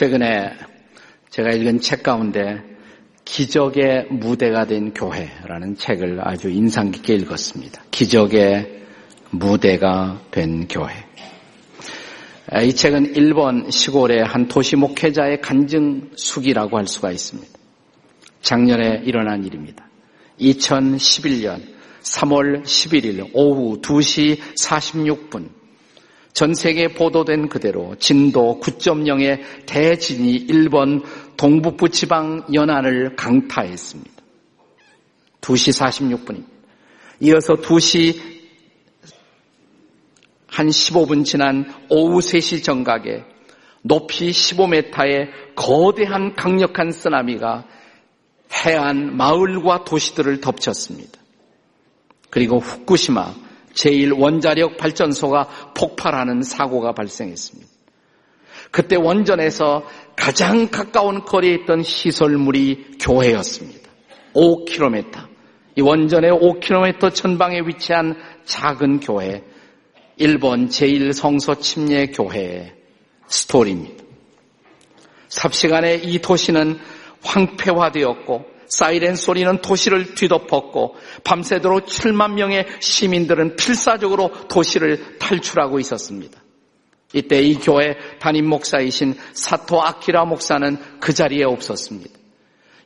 최근에 제가 읽은 책 가운데 기적의 무대가 된 교회라는 책을 아주 인상 깊게 읽었습니다. 기적의 무대가 된 교회. 이 책은 일본 시골의 한 도시 목회자의 간증 숙이라고 할 수가 있습니다. 작년에 일어난 일입니다. 2011년 3월 11일 오후 2시 46분 전 세계에 보도된 그대로 진도 9.0의 대진이 일본 동북부 지방 연안을 강타했습니다. 2시 46분입니다. 이어서 2시 한 15분 지난 오후 3시 정각에 높이 15m의 거대한 강력한 쓰나미가 해안 마을과 도시들을 덮쳤습니다. 그리고 후쿠시마 제1원자력 발전소가 폭발하는 사고가 발생했습니다. 그때 원전에서 가장 가까운 거리에 있던 시설물이 교회였습니다. 5km. 이 원전의 5km 전방에 위치한 작은 교회, 일본 제1성서 침례 교회의 스토리입니다. 삽시간에 이 도시는 황폐화되었고 사이렌 소리는 도시를 뒤덮었고 밤새도록 7만 명의 시민들은 필사적으로 도시를 탈출하고 있었습니다. 이때 이 교회 담임 목사이신 사토 아키라 목사는 그 자리에 없었습니다.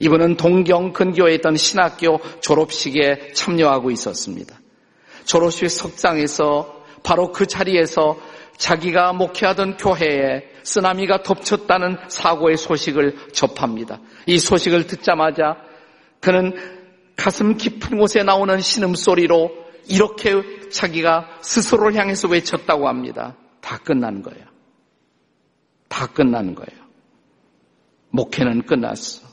이분은 동경 근교에 있던 신학교 졸업식에 참여하고 있었습니다. 졸업식 석상에서 바로 그 자리에서 자기가 목회하던 교회에 쓰나미가 덮쳤다는 사고의 소식을 접합니다. 이 소식을 듣자마자 그는 가슴 깊은 곳에 나오는 신음소리로 이렇게 자기가 스스로를 향해서 외쳤다고 합니다. 다 끝난 거예요. 다 끝난 거예요. 목회는 끝났어.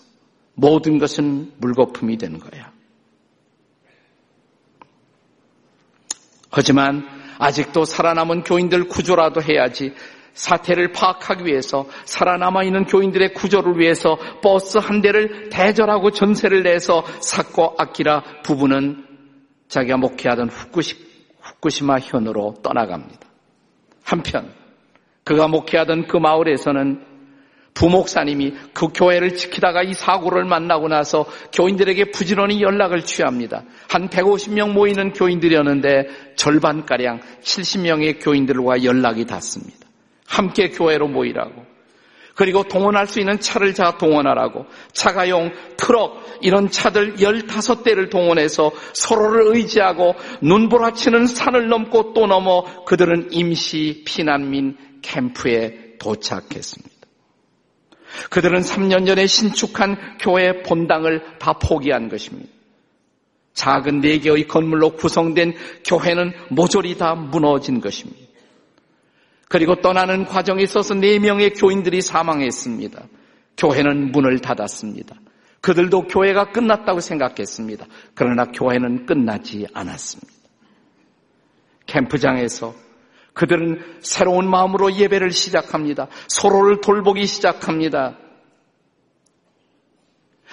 모든 것은 물거품이 된 거야. 하지만 아직도 살아남은 교인들 구조라도 해야지 사태를 파악하기 위해서 살아남아 있는 교인들의 구조를 위해서 버스 한 대를 대절하고 전세를 내서 사코 아키라 부부는 자기가 목회하던 후쿠시, 후쿠시마 현으로 떠나갑니다. 한편 그가 목회하던 그 마을에서는 부목사님이 그 교회를 지키다가 이 사고를 만나고 나서 교인들에게 부지런히 연락을 취합니다. 한 150명 모이는 교인들이었는데 절반가량 70명의 교인들과 연락이 닿습니다. 함께 교회로 모이라고. 그리고 동원할 수 있는 차를 자 동원하라고. 차가용, 트럭, 이런 차들 15대를 동원해서 서로를 의지하고 눈보라치는 산을 넘고 또 넘어 그들은 임시 피난민 캠프에 도착했습니다. 그들은 3년 전에 신축한 교회 본당을 다 포기한 것입니다. 작은 4개의 건물로 구성된 교회는 모조리 다 무너진 것입니다. 그리고 떠나는 과정에 있어서 네 명의 교인들이 사망했습니다. 교회는 문을 닫았습니다. 그들도 교회가 끝났다고 생각했습니다. 그러나 교회는 끝나지 않았습니다. 캠프장에서 그들은 새로운 마음으로 예배를 시작합니다. 서로를 돌보기 시작합니다.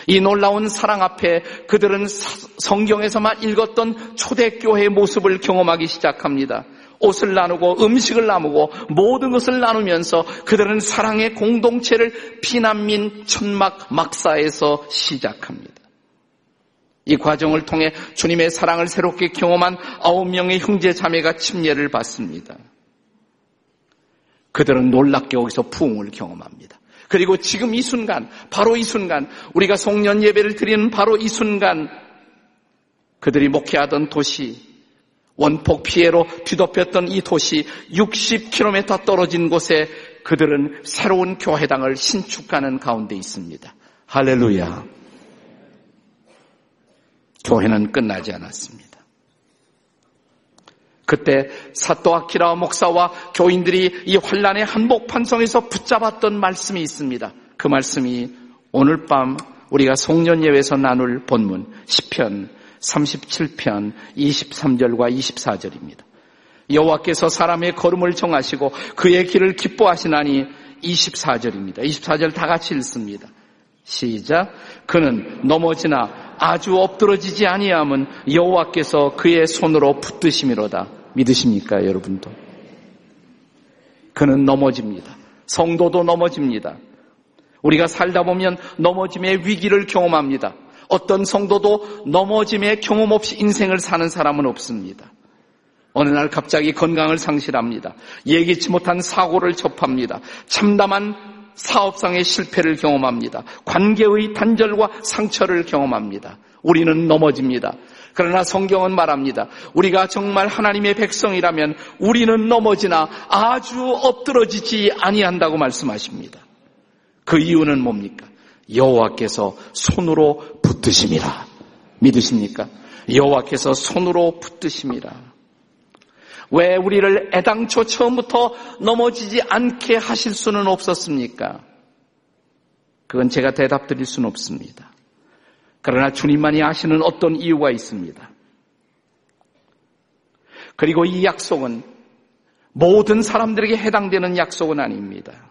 이 놀라운 사랑 앞에 그들은 성경에서만 읽었던 초대교회의 모습을 경험하기 시작합니다. 옷을 나누고 음식을 나누고 모든 것을 나누면서 그들은 사랑의 공동체를 피난민 천막 막사에서 시작합니다. 이 과정을 통해 주님의 사랑을 새롭게 경험한 아홉 명의 형제 자매가 침례를 받습니다. 그들은 놀랍게 여기서 부흥을 경험합니다. 그리고 지금 이 순간, 바로 이 순간, 우리가 송년 예배를 드리는 바로 이 순간, 그들이 목회하던 도시, 원폭 피해로 뒤덮였던 이 도시 60km 떨어진 곳에 그들은 새로운 교회당을 신축하는 가운데 있습니다. 할렐루야. 교회는 끝나지 않았습니다. 그때 사또 아키라 목사와 교인들이 이 환란의 한복판성에서 붙잡았던 말씀이 있습니다. 그 말씀이 오늘 밤 우리가 송년예배에서 나눌 본문 10편 37편 23절과 24절입니다. 여호와께서 사람의 걸음을 정하시고 그의 길을 기뻐하시나니 24절입니다. 24절 다 같이 읽습니다. 시작. 그는 넘어지나 아주 엎드러지지 아니함은 여호와께서 그의 손으로 붙드심이로다. 믿으십니까, 여러분도? 그는 넘어집니다. 성도도 넘어집니다. 우리가 살다 보면 넘어짐의 위기를 경험합니다. 어떤 성도도 넘어짐의 경험 없이 인생을 사는 사람은 없습니다. 어느 날 갑자기 건강을 상실합니다. 예기치 못한 사고를 접합니다. 참담한 사업상의 실패를 경험합니다. 관계의 단절과 상처를 경험합니다. 우리는 넘어집니다. 그러나 성경은 말합니다. 우리가 정말 하나님의 백성이라면 우리는 넘어지나 아주 엎드러지지 아니한다고 말씀하십니다. 그 이유는 뭡니까? 여호와께서 손으로 붙드심이라. 믿으십니까? 여호와께서 손으로 붙드심이라. 왜 우리를 애당초 처음부터 넘어지지 않게 하실 수는 없었습니까? 그건 제가 대답 드릴 수는 없습니다. 그러나 주님만이 아시는 어떤 이유가 있습니다. 그리고 이 약속은 모든 사람들에게 해당되는 약속은 아닙니다.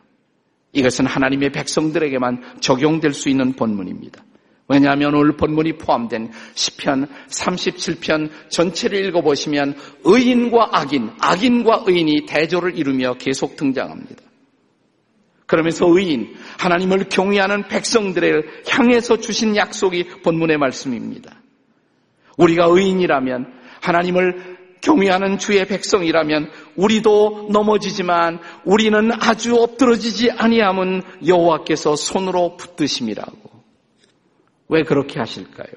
이것은 하나님의 백성들에게만 적용될 수 있는 본문입니다. 왜냐하면 오늘 본문이 포함된 시편 37편 전체를 읽어보시면 의인과 악인, 악인과 의인이 대조를 이루며 계속 등장합니다. 그러면서 의인, 하나님을 경외하는 백성들을 향해서 주신 약속이 본문의 말씀입니다. 우리가 의인이라면 하나님을 경외하는 주의 백성이라면 우리도 넘어지지만 우리는 아주 엎드러지지 아니함은 여호와께서 손으로 붙드심이라고. 왜 그렇게 하실까요?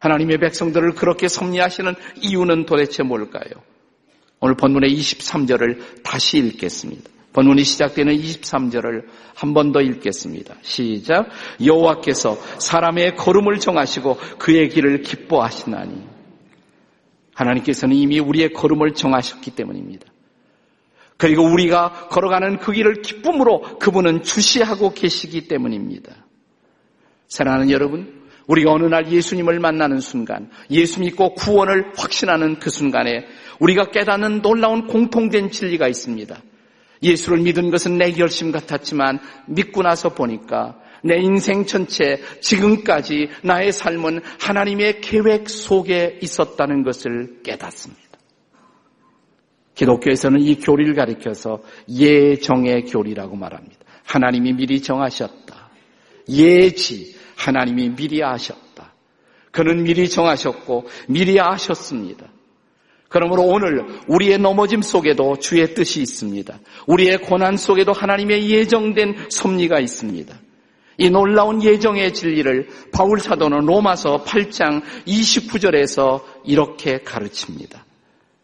하나님의 백성들을 그렇게 섭리하시는 이유는 도대체 뭘까요? 오늘 본문의 23절을 다시 읽겠습니다. 본문이 시작되는 23절을 한 번 더 읽겠습니다. 시작. 여호와께서 사람의 걸음을 정하시고 그의 길을 기뻐하시나니 하나님께서는 이미 우리의 걸음을 정하셨기 때문입니다. 그리고 우리가 걸어가는 그 길을 기쁨으로 그분은 주시하고 계시기 때문입니다. 사랑하는 여러분, 우리가 어느 날 예수님을 만나는 순간, 예수 믿고 구원을 확신하는 그 순간에 우리가 깨닫는 놀라운 공통된 진리가 있습니다. 예수를 믿은 것은 내 결심 같았지만 믿고 나서 보니까 내 인생 전체 지금까지 나의 삶은 하나님의 계획 속에 있었다는 것을 깨닫습니다. 기독교에서는 이 교리를 가리켜서 예정의 교리라고 말합니다. 하나님이 미리 정하셨다. 예지, 하나님이 미리 아셨다. 그는 미리 정하셨고 미리 아셨습니다. 그러므로 오늘 우리의 넘어짐 속에도 주의 뜻이 있습니다. 우리의 고난 속에도 하나님의 예정된 섭리가 있습니다. 이 놀라운 예정의 진리를 바울 사도는 로마서 8장 29절에서 이렇게 가르칩니다.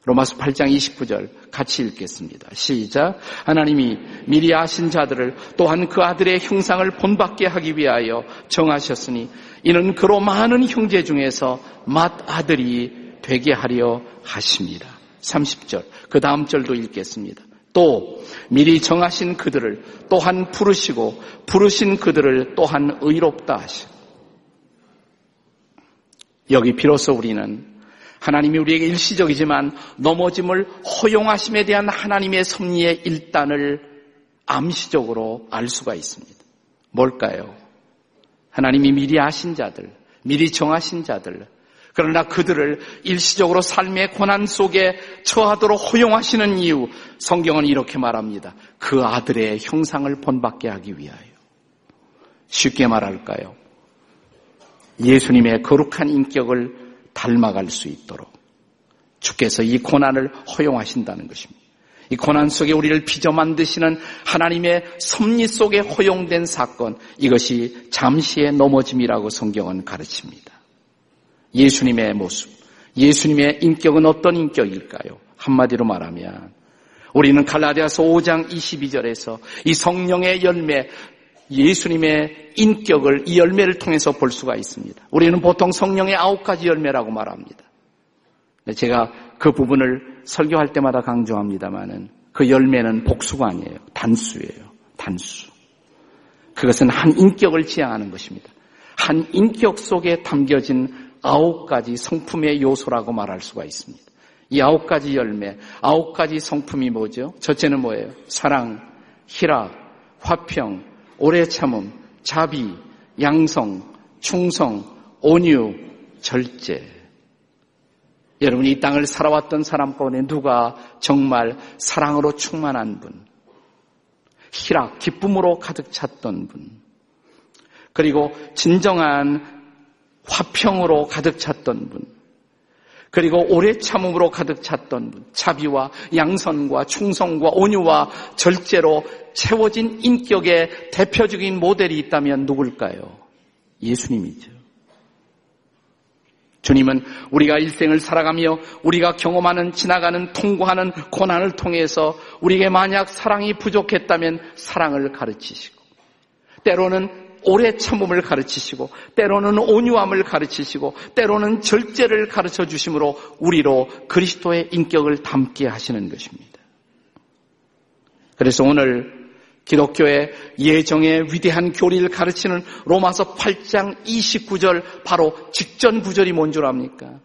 로마서 8장 29절 같이 읽겠습니다. 시작. 하나님이 미리 아신 자들을 또한 그 아들의 형상을 본받게 하기 위하여 정하셨으니 이는 그로 많은 형제 중에서 맏 아들이 되게 하려 하십니다. 30절. 그 다음 절도 읽겠습니다. 또 미리 정하신 그들을 또한 부르시고 부르신 그들을 또한 의롭다 하시고 여기 비로소 우리는 하나님이 우리에게 일시적이지만 넘어짐을 허용하심에 대한 하나님의 섭리의 일단을 암시적으로 알 수가 있습니다. 뭘까요? 하나님이 미리 아신 자들, 미리 정하신 자들, 그러나 그들을 일시적으로 삶의 고난 속에 처하도록 허용하시는 이유, 성경은 이렇게 말합니다. 그 아들의 형상을 본받게 하기 위하여. 쉽게 말할까요? 예수님의 거룩한 인격을 닮아갈 수 있도록 주께서 이 고난을 허용하신다는 것입니다. 이 고난 속에 우리를 빚어 만드시는 하나님의 섭리 속에 허용된 사건, 이것이 잠시의 넘어짐이라고 성경은 가르칩니다. 예수님의 모습, 예수님의 인격은 어떤 인격일까요? 한마디로 말하면 우리는 갈라디아서 5장 22절에서 이 성령의 열매, 예수님의 인격을 이 열매를 통해서 볼 수가 있습니다. 우리는 보통 성령의 아홉 가지 열매라고 말합니다. 제가 그 부분을 설교할 때마다 강조합니다만은 그 열매는 복수가 아니에요. 단수예요. 단수. 그것은 한 인격을 지향하는 것입니다. 한 인격 속에 담겨진 아홉 가지 성품의 요소라고 말할 수가 있습니다. 이 아홉 가지 열매, 아홉 가지 성품이 뭐죠? 첫째는 뭐예요? 사랑, 희락, 화평, 오래 참음, 자비, 양성, 충성, 온유, 절제. 여러분 이 땅을 살아왔던 사람 가운데 누가 정말 사랑으로 충만한 분, 희락, 기쁨으로 가득 찼던 분, 그리고 진정한 화평으로 가득 찼던 분, 그리고 오래 참음으로 가득 찼던 분, 자비와 양선과 충성과 온유와 절제로 채워진 인격의 대표적인 모델이 있다면 누굴까요? 예수님이죠. 주님은 우리가 일생을 살아가며 우리가 경험하는 지나가는 통과하는 고난을 통해서 우리에게 만약 사랑이 부족했다면 사랑을 가르치시고 때로는 오래 참음을 가르치시고 때로는 온유함을 가르치시고 때로는 절제를 가르쳐 주심으로 우리로 그리스도의 인격을 담게 하시는 것입니다. 그래서 오늘 기독교의 예정의 위대한 교리를 가르치는 로마서 8장 29절 바로 직전 구절이 뭔 줄 압니까?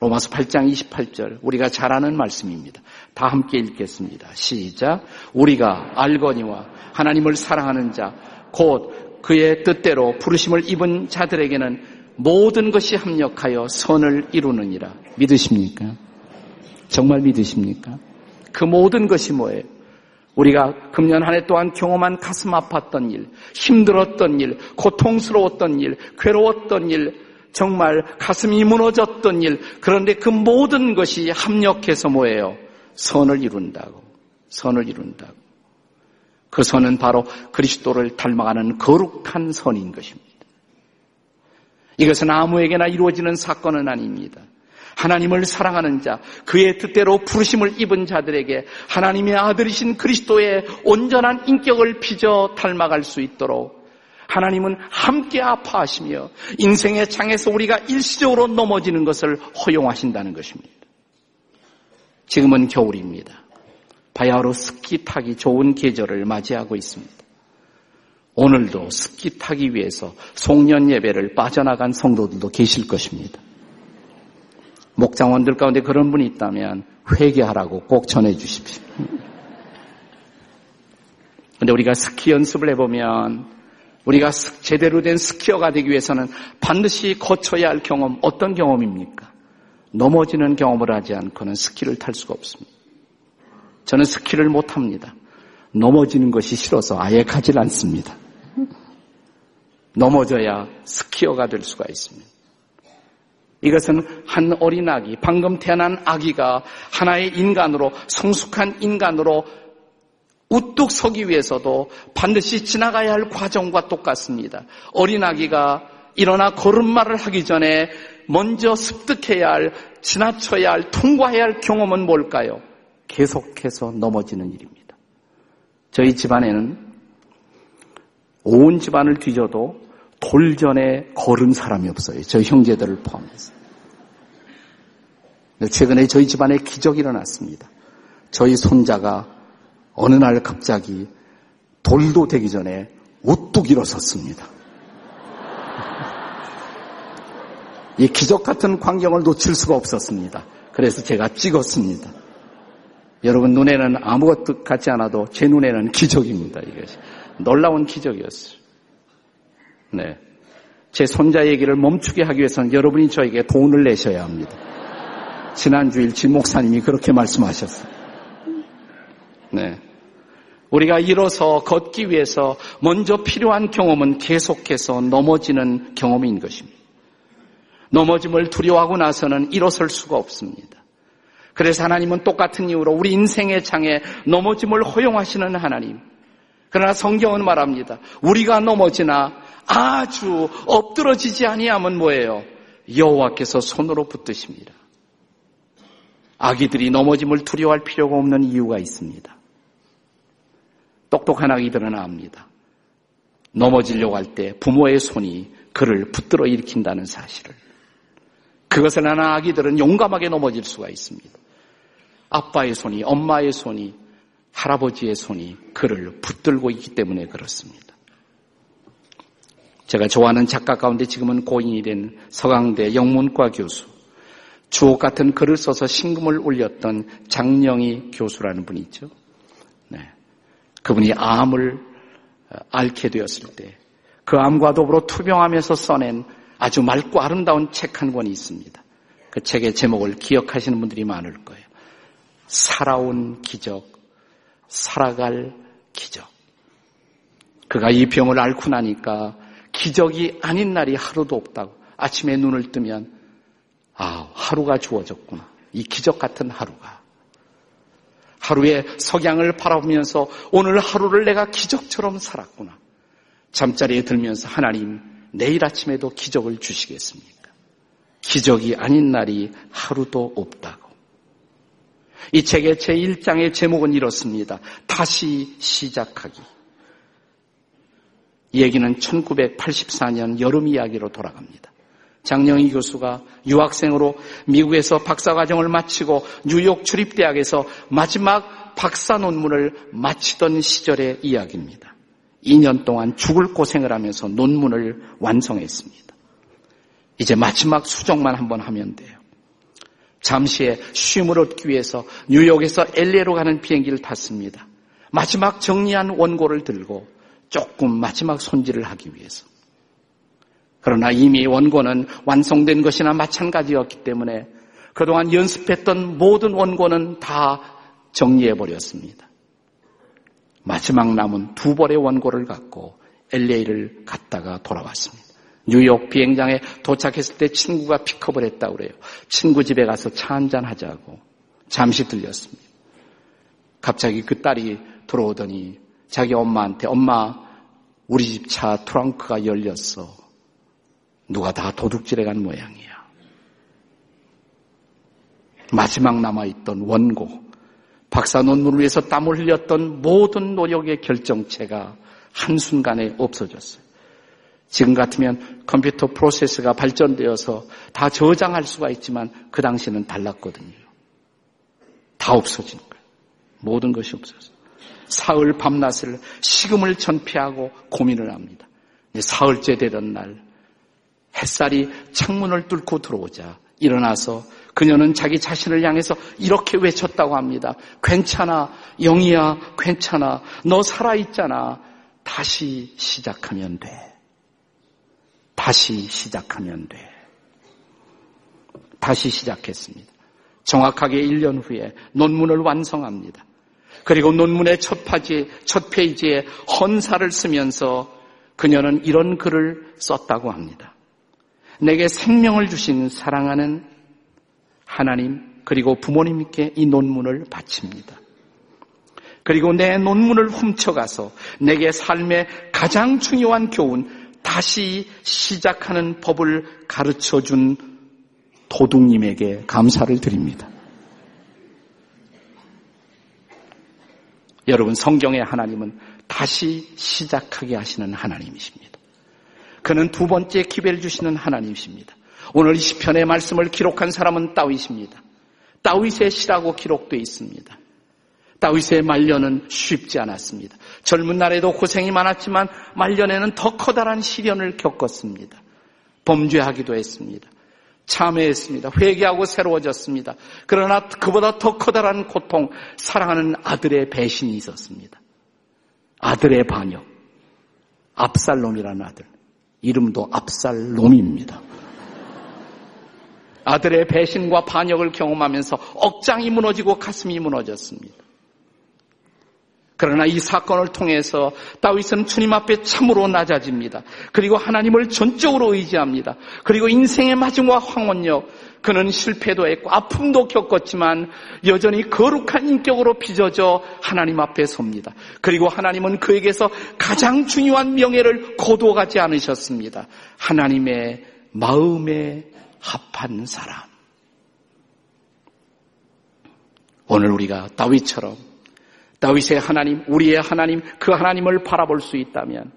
로마서 8장 28절 우리가 잘 아는 말씀입니다. 다 함께 읽겠습니다. 시작. 우리가 알거니와 하나님을 사랑하는 자 곧 그의 뜻대로 부르심을 입은 자들에게는 모든 것이 합력하여 선을 이루느니라. 믿으십니까? 정말 믿으십니까? 그 모든 것이 뭐예요? 우리가 금년 한해 동안 경험한 가슴 아팠던 일, 힘들었던 일, 고통스러웠던 일, 괴로웠던 일, 정말 가슴이 무너졌던 일, 그런데 그 모든 것이 합력해서 뭐예요? 선을 이룬다고. 선을 이룬다고. 그 선은 바로 그리스도를 닮아가는 거룩한 선인 것입니다. 이것은 아무에게나 이루어지는 사건은 아닙니다. 하나님을 사랑하는 자, 그의 뜻대로 부르심을 입은 자들에게 하나님의 아들이신 그리스도의 온전한 인격을 빚어 닮아갈 수 있도록 하나님은 함께 아파하시며 인생의 장에서 우리가 일시적으로 넘어지는 것을 허용하신다는 것입니다. 지금은 겨울입니다. 바야흐로 스키 타기 좋은 계절을 맞이하고 있습니다. 오늘도 스키 타기 위해서 송년 예배를 빠져나간 성도들도 계실 것입니다. 목장원들 가운데 그런 분이 있다면 회개하라고 꼭 전해 주십시오. 근데 우리가 스키 연습을 해보면 우리가 제대로 된 스키어가 되기 위해서는 반드시 거쳐야 할 경험, 어떤 경험입니까? 넘어지는 경험을 하지 않고는 스키를 탈 수가 없습니다. 저는 스키를 못합니다. 넘어지는 것이 싫어서 아예 가질 않습니다. 넘어져야 스키어가 될 수가 있습니다. 이것은 한 어린아기, 방금 태어난 아기가 하나의 인간으로, 성숙한 인간으로 우뚝 서기 위해서도 반드시 지나가야 할 과정과 똑같습니다. 어린아기가 일어나 걸음마를 하기 전에 먼저 습득해야 할, 지나쳐야 할, 통과해야 할 경험은 뭘까요? 계속해서 넘어지는 일입니다. 저희 집안에는 온 집안을 뒤져도 돌전에 걸은 사람이 없어요. 저희 형제들을 포함해서. 최근에 저희 집안에 기적이 일어났습니다. 저희 손자가 어느 날 갑자기 돌도 되기 전에 우뚝 일어섰습니다. 이 기적 같은 광경을 놓칠 수가 없었습니다. 그래서 제가 찍었습니다. 여러분 눈에는 아무것도 같지 않아도 제 눈에는 기적입니다. 이것이 놀라운 기적이었어요. 네. 제 손자 얘기를 멈추게 하기 위해서는 여러분이 저에게 돈을 내셔야 합니다. 지난주 일 진 목사님이 그렇게 말씀하셨어요. 네. 우리가 일어서 걷기 위해서 먼저 필요한 경험은 계속해서 넘어지는 경험인 것입니다. 넘어짐을 두려워하고 나서는 일어설 수가 없습니다. 그래서 하나님은 똑같은 이유로 우리 인생의 장에 넘어짐을 허용하시는 하나님. 그러나 성경은 말합니다. 우리가 넘어지나 아주 엎드러지지 아니하면 뭐예요? 여호와께서 손으로 붙드십니다. 아기들이 넘어짐을 두려워할 필요가 없는 이유가 있습니다. 똑똑한 아기들은 압니다. 넘어지려고 할 때 부모의 손이 그를 붙들어 일으킨다는 사실을. 그것을 아는 아기들은 용감하게 넘어질 수가 있습니다. 아빠의 손이, 엄마의 손이, 할아버지의 손이 그를 붙들고 있기 때문에 그렇습니다. 제가 좋아하는 작가 가운데 지금은 고인이 된 서강대 영문과 교수, 주옥 같은 글을 써서 신금을 올렸던 장영희 교수라는 분이 있죠. 네. 그분이 암을 어, 앓게 되었을 때 그 암과 더불어 투병하면서 써낸 아주 맑고 아름다운 책 한 권이 있습니다. 그 책의 제목을 기억하시는 분들이 많을 거예요. 살아온 기적, 살아갈 기적. 그가 이 병을 앓고 나니까 기적이 아닌 날이 하루도 없다고. 아침에 눈을 뜨면 아, 하루가 주어졌구나. 이 기적 같은 하루가. 하루에 석양을 바라보면서 오늘 하루를 내가 기적처럼 살았구나. 잠자리에 들면서 하나님 내일 아침에도 기적을 주시겠습니까? 기적이 아닌 날이 하루도 없다고. 이 책의 제1장의 제목은 이렇습니다. 다시 시작하기. 이 얘기는 1984년 여름 이야기로 돌아갑니다. 장영희 교수가 유학생으로 미국에서 박사과정을 마치고 뉴욕 주립대학에서 마지막 박사 논문을 마치던 시절의 이야기입니다. 2년 동안 죽을 고생을 하면서 논문을 완성했습니다. 이제 마지막 수정만 한번 하면 돼요. 잠시의 쉼을 얻기 위해서 뉴욕에서 LA로 가는 비행기를 탔습니다. 마지막 정리한 원고를 들고 조금 마지막 손질을 하기 위해서. 그러나 이미 원고는 완성된 것이나 마찬가지였기 때문에 그동안 연습했던 모든 원고는 다 정리해 버렸습니다. 마지막 남은 두 벌의 원고를 갖고 LA를 갔다가 돌아왔습니다. 뉴욕 비행장에 도착했을 때 친구가 픽업을 했다고 그래요. 친구 집에 가서 차 한잔 하자고 잠시 들렸습니다. 갑자기 그 딸이 들어오더니 자기 엄마한테 엄마 우리 집 차 트렁크가 열렸어. 누가 다 도둑질해 간 모양이야. 마지막 남아있던 원고, 박사 논문을 위해서 땀을 흘렸던 모든 노력의 결정체가 한순간에 없어졌어요. 지금 같으면 컴퓨터 프로세스가 발전되어서 다 저장할 수가 있지만 그 당시는 달랐거든요. 다 없어진 거예요. 모든 것이 없어졌어요. 사흘 밤낮을 식음을 전폐하고 고민을 합니다. 사흘째 되던 날 햇살이 창문을 뚫고 들어오자 일어나서 그녀는 자기 자신을 향해서 이렇게 외쳤다고 합니다. 괜찮아, 영희야, 괜찮아. 너 살아있잖아. 다시 시작하면 돼. 다시 시작하면 돼. 다시 시작했습니다. 정확하게 1년 후에 논문을 완성합니다. 그리고 논문의 첫, 파지, 첫 페이지에 헌사를 쓰면서 그녀는 이런 글을 썼다고 합니다. 내게 생명을 주신 사랑하는 하나님 그리고 부모님께 이 논문을 바칩니다. 그리고 내 논문을 훔쳐가서 내게 삶의 가장 중요한 교훈 다시 시작하는 법을 가르쳐 준 도둑님에게 감사를 드립니다. 여러분 성경의 하나님은 다시 시작하게 하시는 하나님이십니다. 그는 두 번째 기회를 주시는 하나님이십니다. 오늘 이 시편의 말씀을 기록한 사람은 다윗입니다. 다윗의 시라고 기록되어 있습니다. 다윗의 말년은 쉽지 않았습니다. 젊은 날에도 고생이 많았지만 말년에는 더 커다란 시련을 겪었습니다. 범죄하기도 했습니다. 참회했습니다. 회개하고 새로워졌습니다. 그러나 그보다 더 커다란 고통, 사랑하는 아들의 배신이 있었습니다. 아들의 반역. 압살롬이라는 아들. 이름도 압살롬입니다. 아들의 배신과 반역을 경험하면서 억장이 무너지고 가슴이 무너졌습니다. 그러나 이 사건을 통해서 다윗은 주님 앞에 참으로 낮아집니다. 그리고 하나님을 전적으로 의지합니다. 그리고 인생의 마지막 황혼역, 그는 실패도 했고 아픔도 겪었지만 여전히 거룩한 인격으로 빚어져 하나님 앞에 섭니다. 그리고 하나님은 그에게서 가장 중요한 명예를 거두어가지 않으셨습니다. 하나님의 마음에 합한 사람. 오늘 우리가 다윗처럼 다윗의 하나님, 우리의 하나님, 그 하나님을 바라볼 수 있다면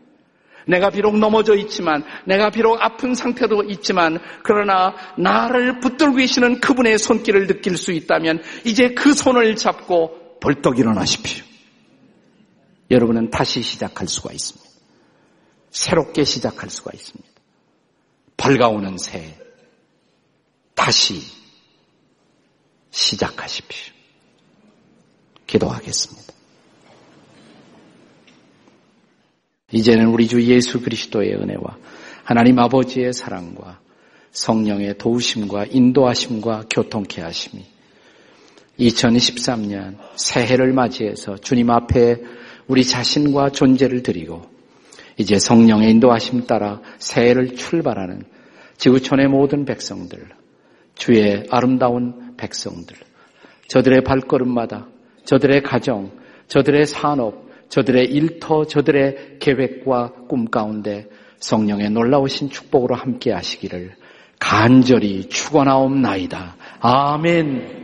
내가 비록 넘어져 있지만 내가 비록 아픈 상태도 있지만 그러나 나를 붙들고 계시는 그분의 손길을 느낄 수 있다면 이제 그 손을 잡고 벌떡 일어나십시오. 여러분은 다시 시작할 수가 있습니다. 새롭게 시작할 수가 있습니다. 밝아오는 새 다시 시작하십시오. 기도하겠습니다. 이제는 우리 주 예수 그리스도의 은혜와 하나님 아버지의 사랑과 성령의 도우심과 인도하심과 교통케 하심이 2023년 새해를 맞이해서 주님 앞에 우리 자신과 존재를 드리고 이제 성령의 인도하심 따라 새해를 출발하는 지구촌의 모든 백성들, 주의 아름다운 백성들, 저들의 발걸음마다 저들의 가정, 저들의 산업, 저들의 일터, 저들의 계획과 꿈 가운데 성령의 놀라우신 축복으로 함께 하시기를 간절히 축원하옵나이다. 아멘.